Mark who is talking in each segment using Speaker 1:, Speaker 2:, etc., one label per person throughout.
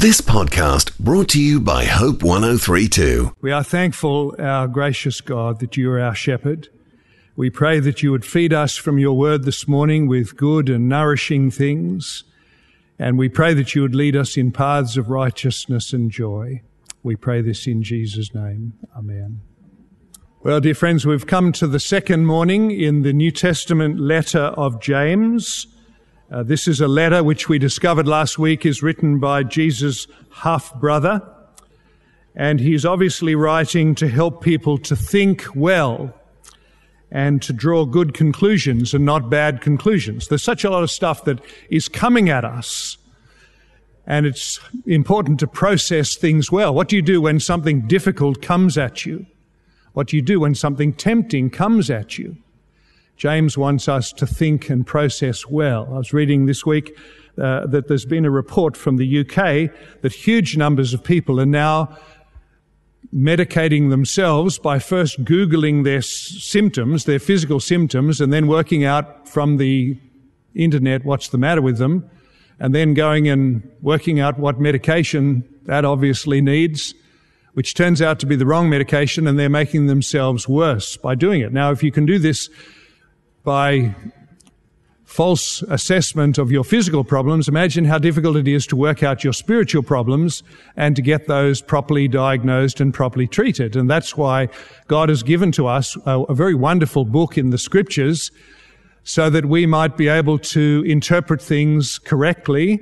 Speaker 1: This podcast brought to you by Hope 1032.
Speaker 2: We are thankful, our gracious God, that you are our shepherd. We pray that you would feed us from your word this morning with good and nourishing things. And we pray that you would lead us in paths of righteousness and joy. We pray this in Jesus' name. Amen. Well, dear friends, we've come to the second morning in the New Testament letter of James. Uh, this is a letter which we discovered last week is written by Jesus' half brother. And he's obviously writing to help people to think well and to draw good conclusions and not bad conclusions. There's such a lot of stuff that is coming at us. And it's important to process things well. What do you do when something difficult comes at you? What do you do when something tempting comes at you? James wants us to think and process well. I was reading this week uh, that there's been a report from the UK that huge numbers of people are now medicating themselves by first Googling their symptoms, their physical symptoms, and then working out from the internet what's the matter with them, and then going and working out what medication that obviously needs, which turns out to be the wrong medication, and they're making themselves worse by doing it. Now, if you can do this by false assessment of your physical problems, imagine how difficult it is to work out your spiritual problems and to get those properly diagnosed and properly treated. And that's why God has given to us a, a, very wonderful book in the scriptures so that we might be able to interpret things correctly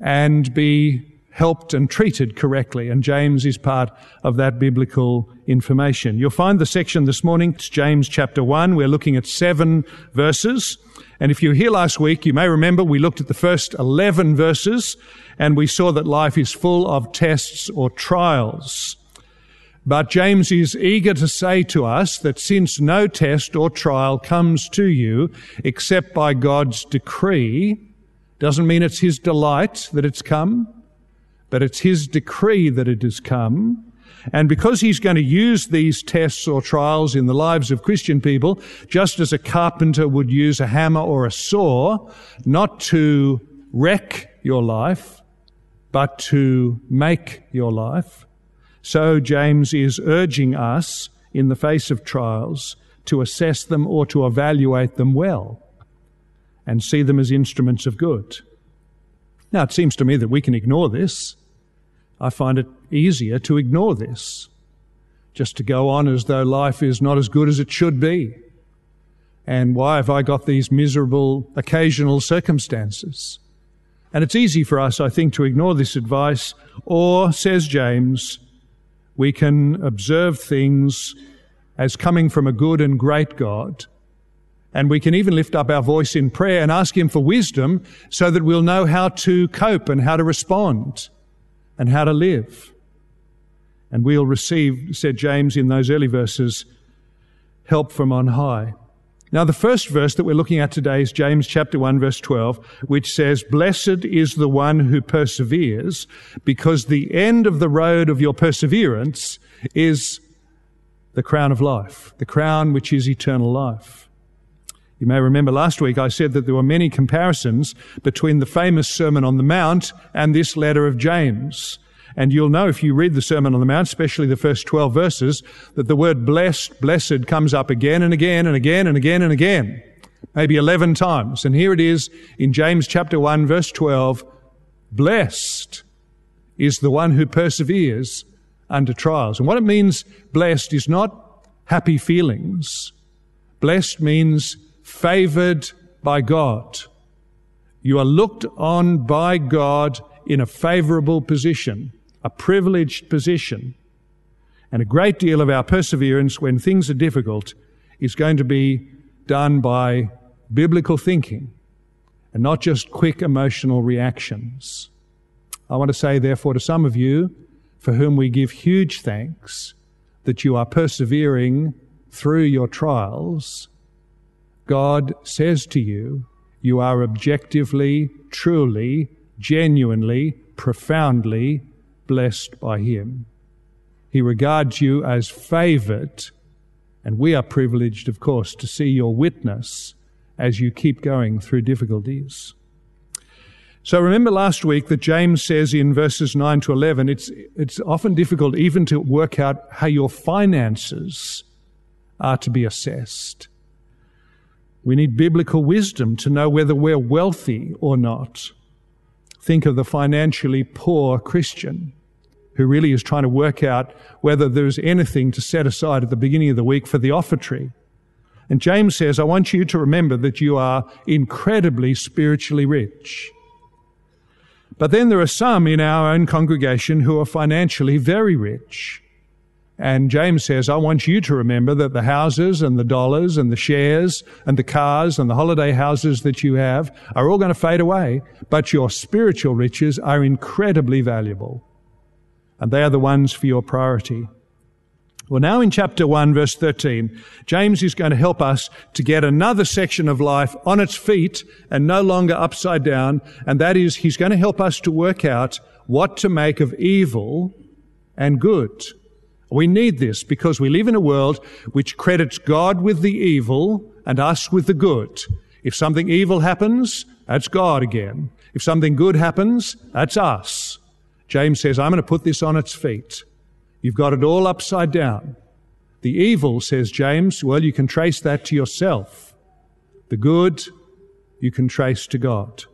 Speaker 2: and be helped and treated correctly. And James is part of that biblical information. You'll find the section this morning. It's James chapter one. We're looking at seven verses. And if you were here last week, you may remember we looked at the first 11 verses and we saw that life is full of tests or trials. But James is eager to say to us that since no test or trial comes to you except by God's decree, doesn't mean it's his delight that it's come, but it's his decree that it has come. And because he's going to use these tests or trials in the lives of Christian people, just as a carpenter would use a hammer or a saw, not to wreck your life, but to make your life. So James is urging us in the face of trials to assess them or to evaluate them well and see them as instruments of good. Now, it seems to me that we can ignore this. I find it easier to ignore this, just to go on as though life is not as good as it should be. And why have I got these miserable occasional circumstances? And it's easy for us, I think, to ignore this advice, or, says James, we can observe things as coming from a good and great God. And we can even lift up our voice in prayer and ask Him for wisdom so that we'll know how to cope and how to respond and how to live. And we'll receive, said James in those early verses, help from on high. Now, the first verse that we're looking at today is James chapter 1 verse 12, which says, Blessed is the one who perseveres, because the end of the road of your perseverance is the crown of life, the crown which is eternal life. You may remember last week I said that there were many comparisons between the famous Sermon on the Mount and this letter of James. And you'll know if you read the Sermon on the Mount, especially the first 12 verses, that the word blessed, blessed comes up again and again and again and again and again. Maybe 11 times. And here it is in James chapter 1 verse 12. Blessed is the one who perseveres under trials. And what it means, blessed, is not happy feelings. Blessed means favored by God. You are looked on by God in a favorable position, a privileged position. And a great deal of our perseverance when things are difficult is going to be done by biblical thinking and not just quick emotional reactions. I want to say, therefore, to some of you for whom we give huge thanks that you are persevering through your trials God says to you, you are objectively, truly, genuinely, profoundly blessed by Him. He regards you as favored, and we are privileged, of course, to see your witness as you keep going through difficulties. So remember last week that James says in verses 9 to 11, it's, it's often difficult even to work out how your finances are to be assessed. We need biblical wisdom to know whether we're wealthy or not. Think of the financially poor Christian who really is trying to work out whether there's anything to set aside at the beginning of the week for the offertory. And James says, I want you to remember that you are incredibly spiritually rich. But then there are some in our own congregation who are financially very rich. And James says, I want you to remember that the houses and the dollars and the shares and the cars and the holiday houses that you have are all going to fade away, but your spiritual riches are incredibly valuable. And they are the ones for your priority. Well, now in chapter 1, verse 13, James is going to help us to get another section of life on its feet and no longer upside down. And that is, he's going to help us to work out what to make of evil and good. We need this because we live in a world which credits God with the evil and us with the good. If something evil happens, that's God again. If something good happens, that's us. James says, I'm going to put this on its feet. You've got it all upside down. The evil, says James, well, you can trace that to yourself. The good, you can trace to God.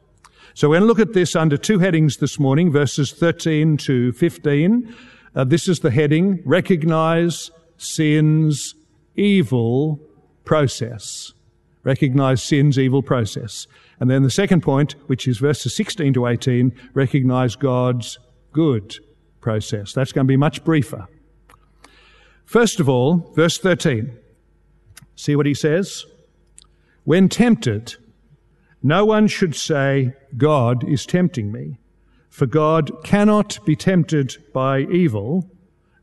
Speaker 2: So we're going to look at this under two headings this morning, verses 13 to 15. Uh, this is the heading, Recognize Sin's Evil Process. Recognize sin's evil process. And then the second point, which is verses 16 to 18, recognize God's good process. That's going to be much briefer. First of all, verse 13. See what he says? When tempted, no one should say, God is tempting me. For God cannot be tempted by evil,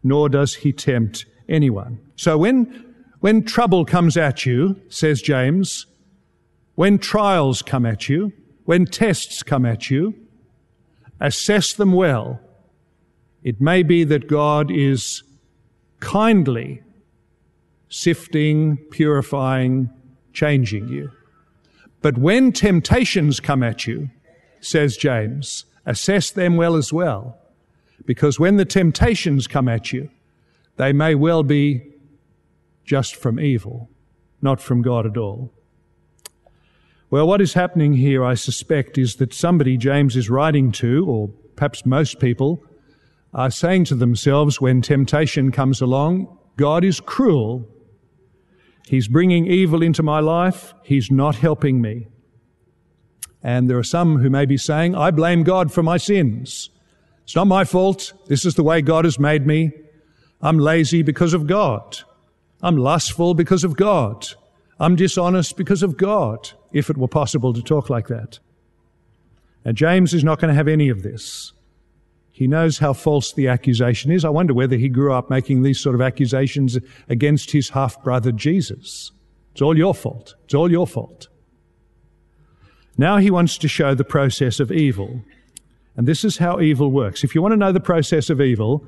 Speaker 2: nor does he tempt anyone. So when, when trouble comes at you, says James, when trials come at you, when tests come at you, assess them well it may be that God is kindly sifting, purifying, changing you. But when temptations come at you, says James, assess them well as well. Because when the temptations come at you, they may well be just from evil, not from God at all. Well, what is happening here, I suspect, is that somebody James is writing to, or perhaps most people, are saying to themselves when temptation comes along, God is cruel. He's bringing evil into my life. He's not helping me. And there are some who may be saying, I blame God for my sins. It's not my fault. This is the way God has made me. I'm lazy because of God. I'm lustful because of God. I'm dishonest because of God, if it were possible to talk like that. And James is not going to have any of this. He knows how false the accusation is. I wonder whether he grew up making these sort of accusations against his half brother Jesus. It's all your fault. It's all your fault. Now he wants to show the process of evil. And this is how evil works. If you want to know the process of evil,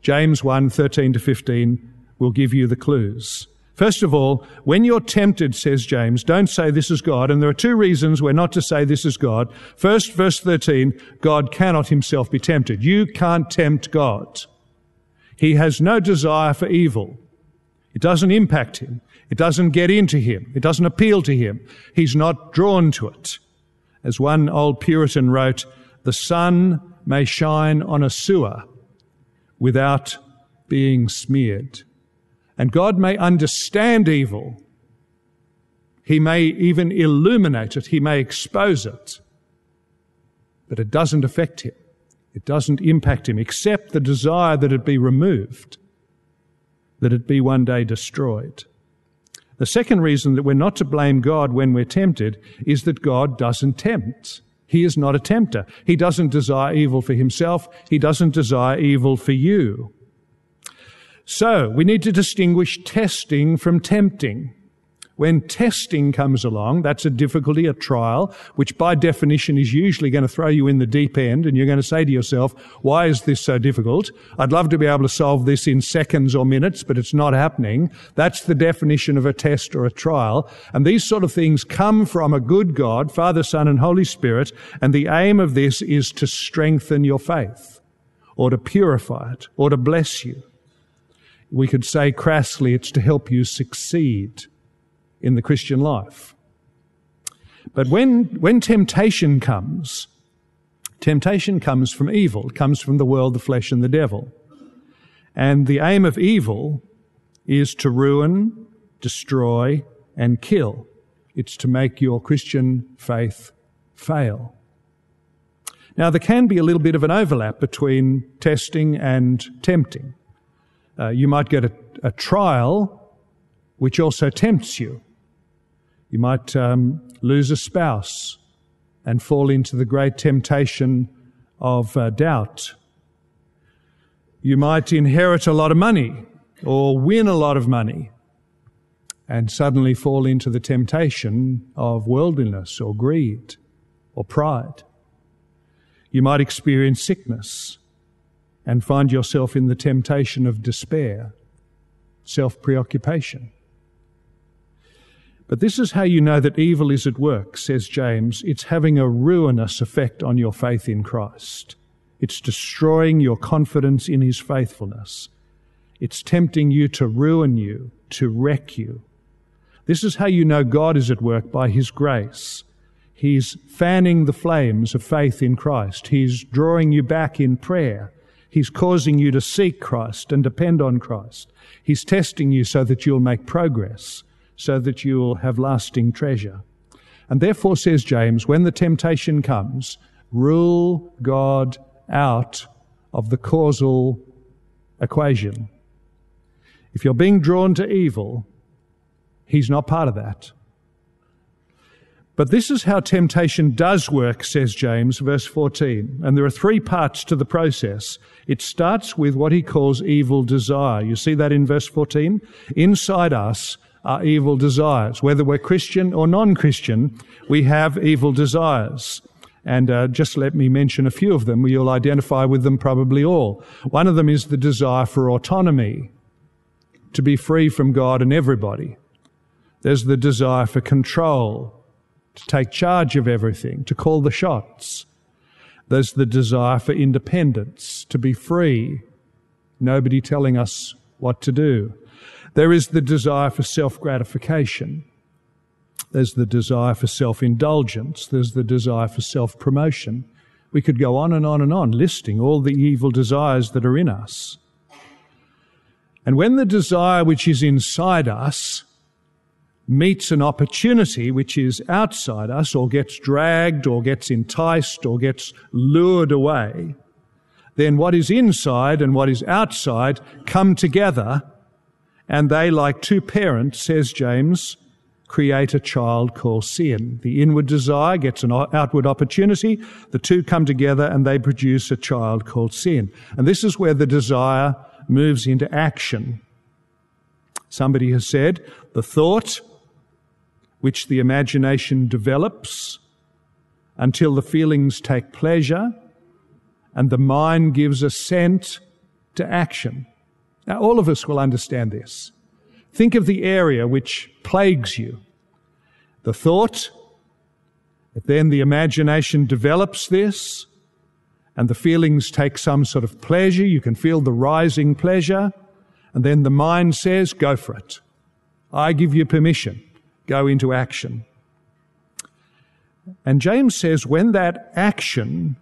Speaker 2: James 1 13 to 15 will give you the clues. First of all, when you're tempted, says James, don't say this is God. And there are two reasons we're not to say this is God. First, verse 13, God cannot himself be tempted. You can't tempt God. He has no desire for evil. It doesn't impact him. It doesn't get into him. It doesn't appeal to him. He's not drawn to it. As one old Puritan wrote, the sun may shine on a sewer without being smeared. And God may understand evil. He may even illuminate it. He may expose it. But it doesn't affect him. It doesn't impact him, except the desire that it be removed, that it be one day destroyed. The second reason that we're not to blame God when we're tempted is that God doesn't tempt. He is not a tempter. He doesn't desire evil for himself. He doesn't desire evil for you. So we need to distinguish testing from tempting. When testing comes along, that's a difficulty, a trial, which by definition is usually going to throw you in the deep end and you're going to say to yourself, why is this so difficult? I'd love to be able to solve this in seconds or minutes, but it's not happening. That's the definition of a test or a trial. And these sort of things come from a good God, Father, Son, and Holy Spirit. And the aim of this is to strengthen your faith or to purify it or to bless you. We could say crassly, it's to help you succeed in the Christian life. But when, when temptation comes, temptation comes from evil. It comes from the world, the flesh, and the devil. And the aim of evil is to ruin, destroy, and kill. It's to make your Christian faith fail. Now, there can be a little bit of an overlap between testing and tempting. Uh, you might get a, a trial which also tempts you. You might um, lose a spouse and fall into the great temptation of uh, doubt. You might inherit a lot of money or win a lot of money and suddenly fall into the temptation of worldliness or greed or pride. You might experience sickness and find yourself in the temptation of despair, self preoccupation. But this is how you know that evil is at work, says James. It's having a ruinous effect on your faith in Christ. It's destroying your confidence in his faithfulness. It's tempting you to ruin you, to wreck you. This is how you know God is at work by his grace. He's fanning the flames of faith in Christ. He's drawing you back in prayer. He's causing you to seek Christ and depend on Christ. He's testing you so that you'll make progress so that you will have lasting treasure. And therefore, says James, when the temptation comes, rule God out of the causal equation. If you're being drawn to evil, he's not part of that. But this is how temptation does work, says James, verse 14. And there are three parts to the process. It starts with what he calls evil desire. You see that in verse 14? Inside us, are evil desires. Whether we're Christian or non-Christian, we have evil desires. And uh, just let me mention a few of them. You'll identify with them probably all. One of them is the desire for autonomy, to be free from God and everybody. There's the desire for control, to take charge of everything, to call the shots. There's the desire for independence, to be free, nobody telling us what to do. There is the desire for self gratification. There's the desire for self indulgence. There's the desire for self promotion. We could go on and on and on listing all the evil desires that are in us. And when the desire which is inside us meets an opportunity which is outside us or gets dragged or gets enticed or gets lured away, then what is inside and what is outside come together and they, like two parents, says James, create a child called sin. The inward desire gets an outward opportunity. The two come together and they produce a child called sin. And this is where the desire moves into action. Somebody has said the thought which the imagination develops until the feelings take pleasure and the mind gives assent to action. Now, all of us will understand this. Think of the area which plagues you. The thought, that then the imagination develops this, and the feelings take some sort of pleasure. You can feel the rising pleasure, and then the mind says, Go for it. I give you permission. Go into action. And James says, when that action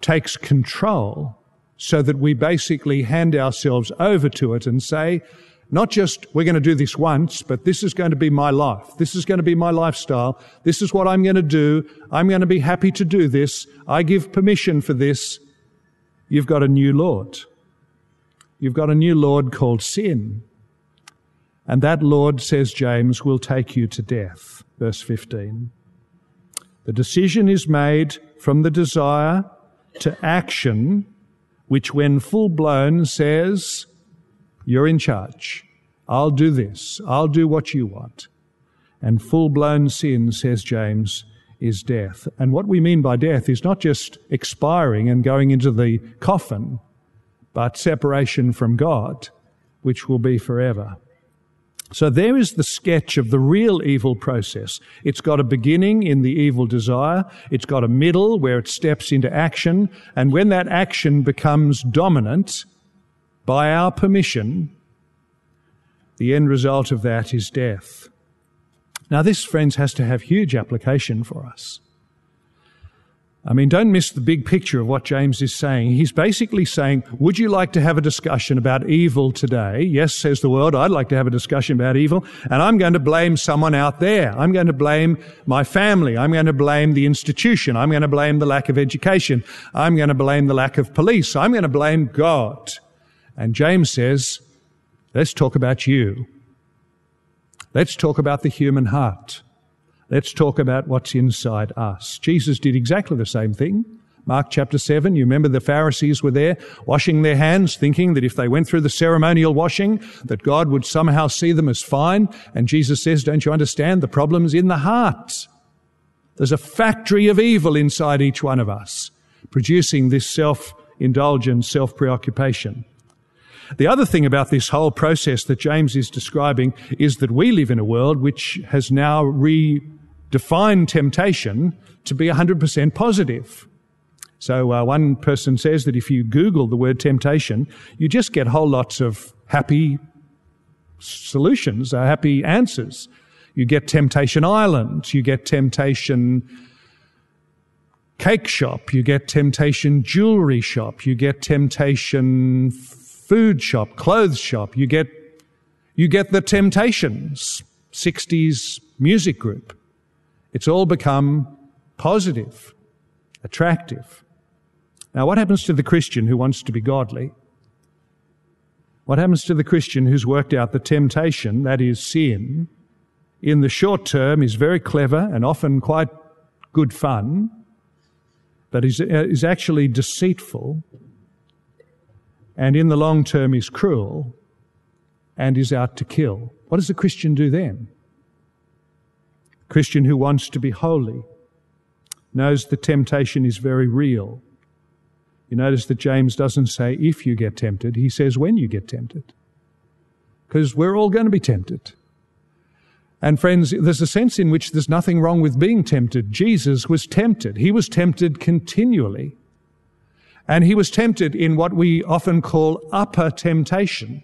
Speaker 2: takes control, so that we basically hand ourselves over to it and say, not just we're going to do this once, but this is going to be my life. This is going to be my lifestyle. This is what I'm going to do. I'm going to be happy to do this. I give permission for this. You've got a new Lord. You've got a new Lord called sin. And that Lord, says James, will take you to death. Verse 15. The decision is made from the desire to action which when full blown says, you're in charge. I'll do this. I'll do what you want. And full blown sin, says James, is death. And what we mean by death is not just expiring and going into the coffin, but separation from God, which will be forever. So there is the sketch of the real evil process. It's got a beginning in the evil desire. It's got a middle where it steps into action. And when that action becomes dominant, by our permission, the end result of that is death. Now, this, friends, has to have huge application for us. I mean, don't miss the big picture of what James is saying. He's basically saying, Would you like to have a discussion about evil today? Yes, says the world, I'd like to have a discussion about evil. And I'm going to blame someone out there. I'm going to blame my family. I'm going to blame the institution. I'm going to blame the lack of education. I'm going to blame the lack of police. I'm going to blame God. And James says, Let's talk about you. Let's talk about the human heart. Let's talk about what's inside us. Jesus did exactly the same thing. Mark chapter 7, you remember the Pharisees were there washing their hands, thinking that if they went through the ceremonial washing, that God would somehow see them as fine. And Jesus says, don't you understand? The problem's in the heart. There's a factory of evil inside each one of us, producing this self-indulgent, self-preoccupation. The other thing about this whole process that James is describing is that we live in a world which has now re define temptation to be 100% positive. So uh, one person says that if you Google the word temptation, you just get whole lots of happy solutions, uh, happy answers. You get Temptation Island, you get Temptation Cake Shop, you get Temptation Jewelry Shop, you get Temptation Food Shop, Clothes Shop, you get, you get the Temptations, 60s music group. It's all become positive, attractive. Now, what happens to the Christian who wants to be godly? What happens to the Christian who's worked out the temptation, that is sin, in the short term is very clever and often quite good fun, but is, uh, is actually deceitful, and in the long term is cruel and is out to kill? What does the Christian do then? Christian who wants to be holy knows the temptation is very real. You notice that James doesn't say if you get tempted, he says when you get tempted. Because we're all going to be tempted. And friends, there's a sense in which there's nothing wrong with being tempted. Jesus was tempted. He was tempted continually. And he was tempted in what we often call upper temptation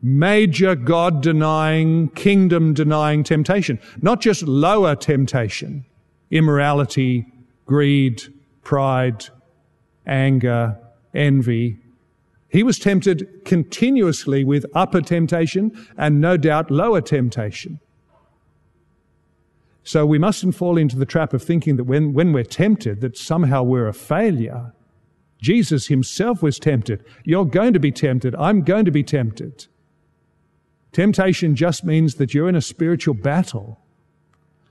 Speaker 2: major God denying, kingdom denying temptation, not just lower temptation, immorality, greed, pride, anger, envy. He was tempted continuously with upper temptation and no doubt lower temptation. So we mustn't fall into the trap of thinking that when, when we're tempted, that somehow we're a failure. Jesus himself was tempted. You're going to be tempted. I'm going to be tempted. Temptation just means that you're in a spiritual battle.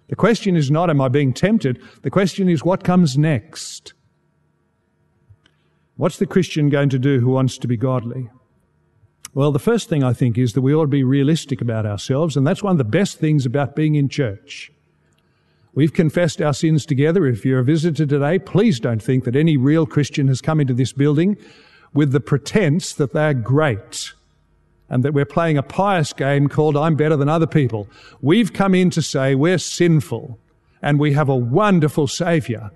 Speaker 2: The question is not, am I being tempted? The question is, what comes next? What's the Christian going to do who wants to be godly? Well, the first thing I think is that we ought to be realistic about ourselves, and that's one of the best things about being in church. We've confessed our sins together. If you're a visitor today, please don't think that any real Christian has come into this building with the pretense that they're great and that we're playing a pious game called I'm better than other people. We've come in to say we're sinful and we have a wonderful Savior.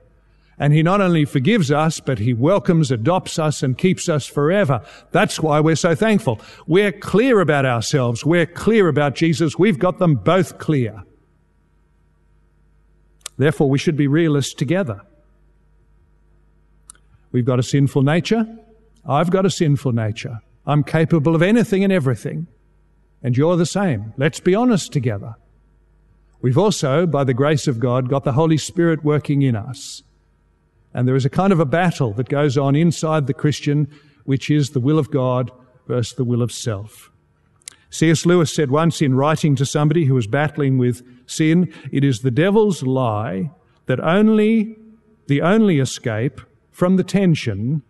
Speaker 2: And He not only forgives us, but He welcomes, adopts us, and keeps us forever. That's why we're so thankful. We're clear about ourselves. We're clear about Jesus. We've got them both clear. Therefore, we should be realists together. We've got a sinful nature. I've got a sinful nature. I'm capable of anything and everything. And you're the same. Let's be honest together. We've also, by the grace of God, got the Holy Spirit working in us. And there is a kind of a battle that goes on inside the Christian, which is the will of God versus the will of self. C.S. Lewis said once in writing to somebody who was battling with sin, it is the devil's lie that only, the only escape from the tension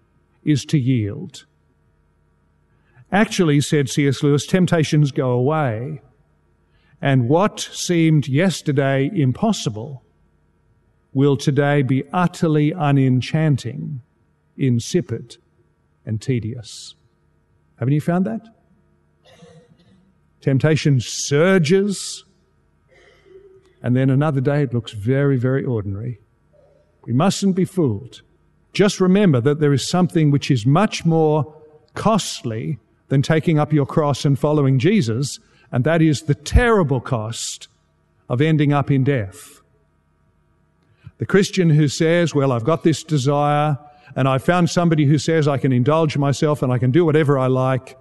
Speaker 2: is to yield. Actually, said C.S. Lewis, temptations go away. And what seemed yesterday impossible will today be utterly unenchanting, insipid, and tedious. Haven't you found that? Temptation surges, and then another day it looks very, very ordinary. We mustn't be fooled. Just remember that there is something which is much more costly than taking up your cross and following Jesus, and that is the terrible cost of ending up in death. The Christian who says, Well, I've got this desire, and I found somebody who says I can indulge myself and I can do whatever I like,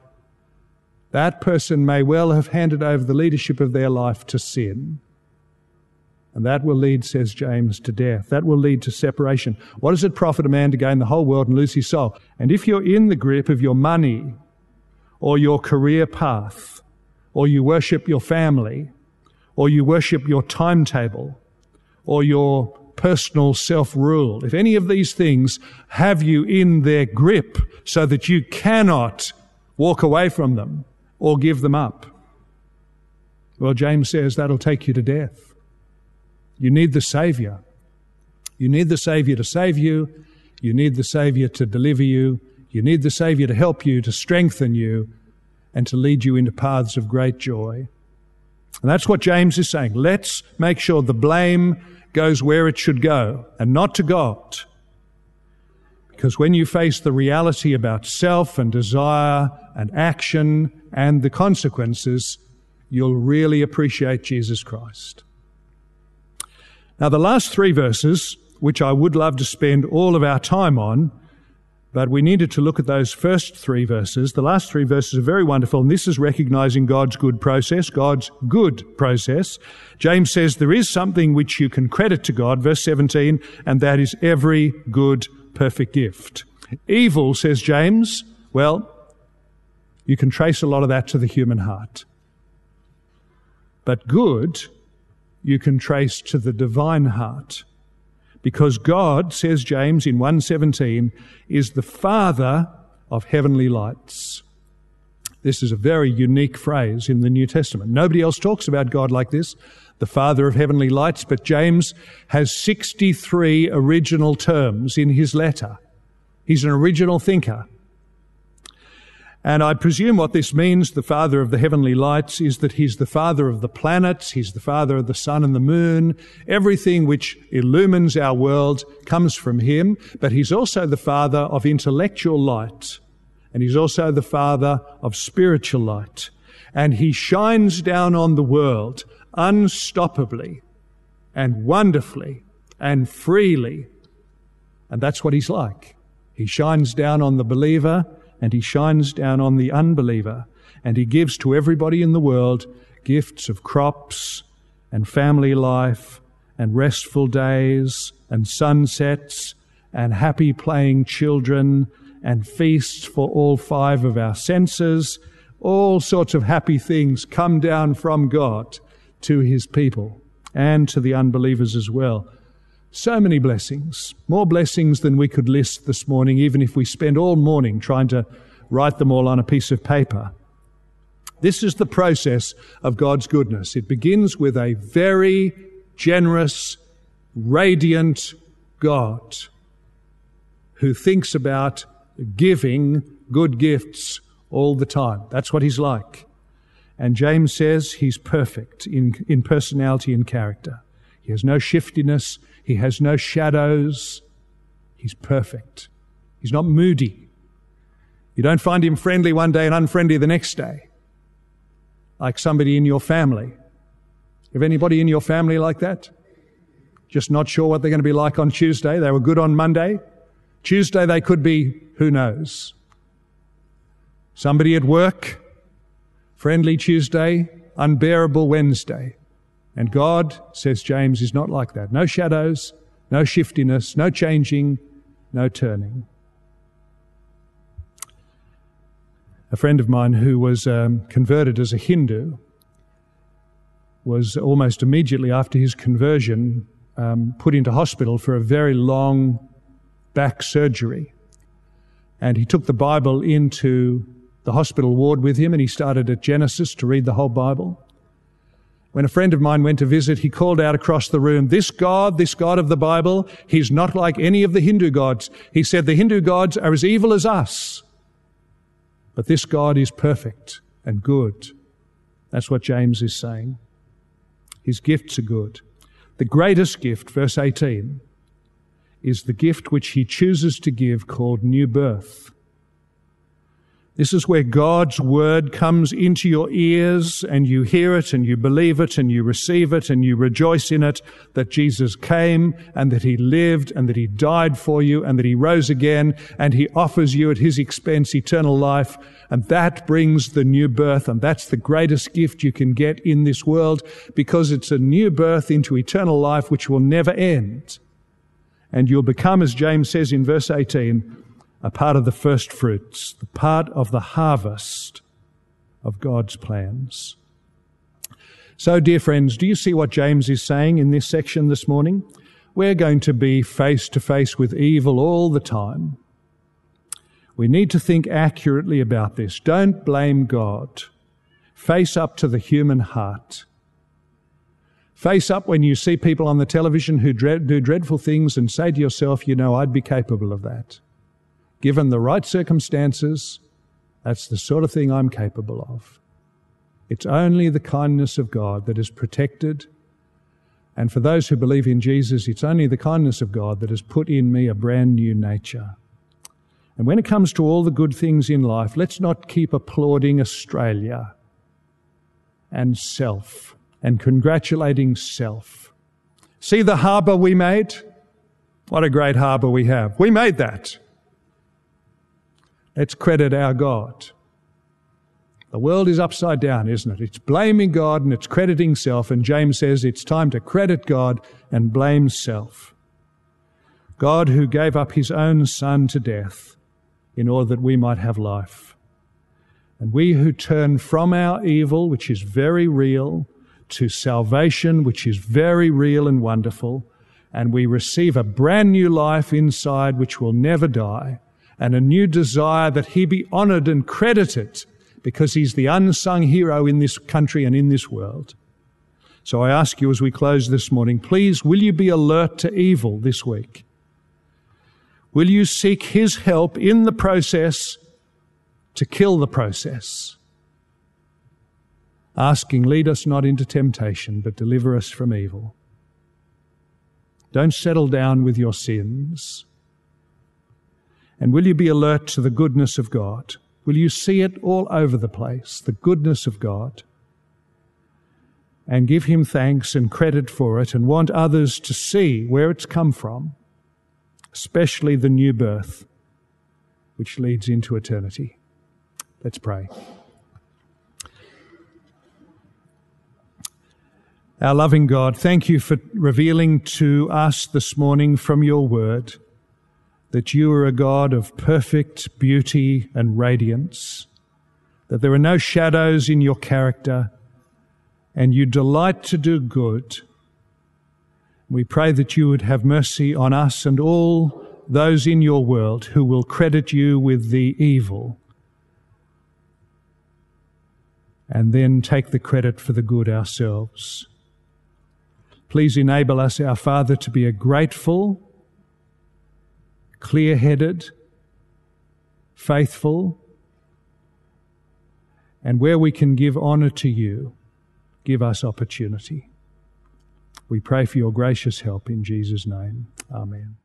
Speaker 2: that person may well have handed over the leadership of their life to sin. And that will lead, says James, to death. That will lead to separation. What does it profit a man to gain the whole world and lose his soul? And if you're in the grip of your money or your career path, or you worship your family, or you worship your timetable, or your personal self rule, if any of these things have you in their grip so that you cannot walk away from them or give them up, well, James says that'll take you to death. You need the Savior. You need the Savior to save you. You need the Savior to deliver you. You need the Savior to help you, to strengthen you, and to lead you into paths of great joy. And that's what James is saying. Let's make sure the blame goes where it should go and not to God. Because when you face the reality about self and desire and action and the consequences, you'll really appreciate Jesus Christ. Now, the last three verses, which I would love to spend all of our time on, but we needed to look at those first three verses. The last three verses are very wonderful, and this is recognizing God's good process, God's good process. James says there is something which you can credit to God, verse 17, and that is every good, perfect gift. Evil, says James, well, you can trace a lot of that to the human heart. But good, you can trace to the divine heart because God, says James in 117, is the Father of heavenly lights. This is a very unique phrase in the New Testament. Nobody else talks about God like this, the Father of heavenly lights, but James has 63 original terms in his letter. He's an original thinker. And I presume what this means, the Father of the heavenly lights, is that He's the Father of the planets, He's the Father of the sun and the moon. Everything which illumines our world comes from Him, but He's also the Father of intellectual light. And He's also the Father of spiritual light. And He shines down on the world unstoppably and wonderfully and freely. And that's what He's like. He shines down on the believer and he shines down on the unbeliever, and he gives to everybody in the world gifts of crops and family life and restful days and sunsets and happy playing children and feasts for all five of our senses. All sorts of happy things come down from God to his people and to the unbelievers as well. So many blessings, more blessings than we could list this morning, even if we spend all morning trying to write them all on a piece of paper. This is the process of God's goodness. It begins with a very generous, radiant God who thinks about giving good gifts all the time. That's what he's like. And James says he's perfect in, in personality and character. He has no shiftiness. He has no shadows. He's perfect. He's not moody. You don't find him friendly one day and unfriendly the next day, like somebody in your family. Have anybody in your family like that? Just not sure what they're going to be like on Tuesday. They were good on Monday. Tuesday they could be, who knows? Somebody at work, friendly Tuesday, unbearable Wednesday. And God, says James, is not like that. No shadows, no shiftiness, no changing, no turning. A friend of mine who was um, converted as a Hindu was almost immediately after his conversion um, put into hospital for a very long back surgery. And he took the Bible into the hospital ward with him and he started at Genesis to read the whole Bible. When a friend of mine went to visit, he called out across the room, this God, this God of the Bible, he's not like any of the Hindu gods. He said the Hindu gods are as evil as us. But this God is perfect and good. That's what James is saying. His gifts are good. The greatest gift, verse 18, is the gift which he chooses to give called new birth. This is where God's word comes into your ears and you hear it and you believe it and you receive it and you rejoice in it that Jesus came and that he lived and that he died for you and that he rose again and he offers you at his expense eternal life. And that brings the new birth and that's the greatest gift you can get in this world because it's a new birth into eternal life which will never end. And you'll become, as James says in verse 18, a part of the first fruits, the part of the harvest of God's plans. So, dear friends, do you see what James is saying in this section this morning? We're going to be face to face with evil all the time. We need to think accurately about this. Don't blame God. Face up to the human heart. Face up when you see people on the television who dread, do dreadful things and say to yourself, you know, I'd be capable of that given the right circumstances, that's the sort of thing I'm capable of. It's only the kindness of God that has protected. And for those who believe in Jesus, it's only the kindness of God that has put in me a brand new nature. And when it comes to all the good things in life, let's not keep applauding Australia and self and congratulating self. See the harbour we made? What a great harbour we have. We made that. Let's credit our God. The world is upside down, isn't it? It's blaming God and it's crediting self. And James says it's time to credit God and blame self. God who gave up his own son to death in order that we might have life. And we who turn from our evil, which is very real, to salvation, which is very real and wonderful, and we receive a brand new life inside which will never die and a new desire that he be honored and credited because he's the unsung hero in this country and in this world. So I ask you as we close this morning, please, will you be alert to evil this week? Will you seek his help in the process to kill the process? Asking, lead us not into temptation, but deliver us from evil. Don't settle down with your sins. And will you be alert to the goodness of God? Will you see it all over the place, the goodness of God? And give Him thanks and credit for it and want others to see where it's come from, especially the new birth, which leads into eternity. Let's pray. Our loving God, thank you for revealing to us this morning from your word that you are a God of perfect beauty and radiance, that there are no shadows in your character, and you delight to do good. We pray that you would have mercy on us and all those in your world who will credit you with the evil and then take the credit for the good ourselves. Please enable us, our Father, to be a grateful clear headed, faithful, and where we can give honour to you, give us opportunity. We pray for your gracious help in Jesus' name. Amen.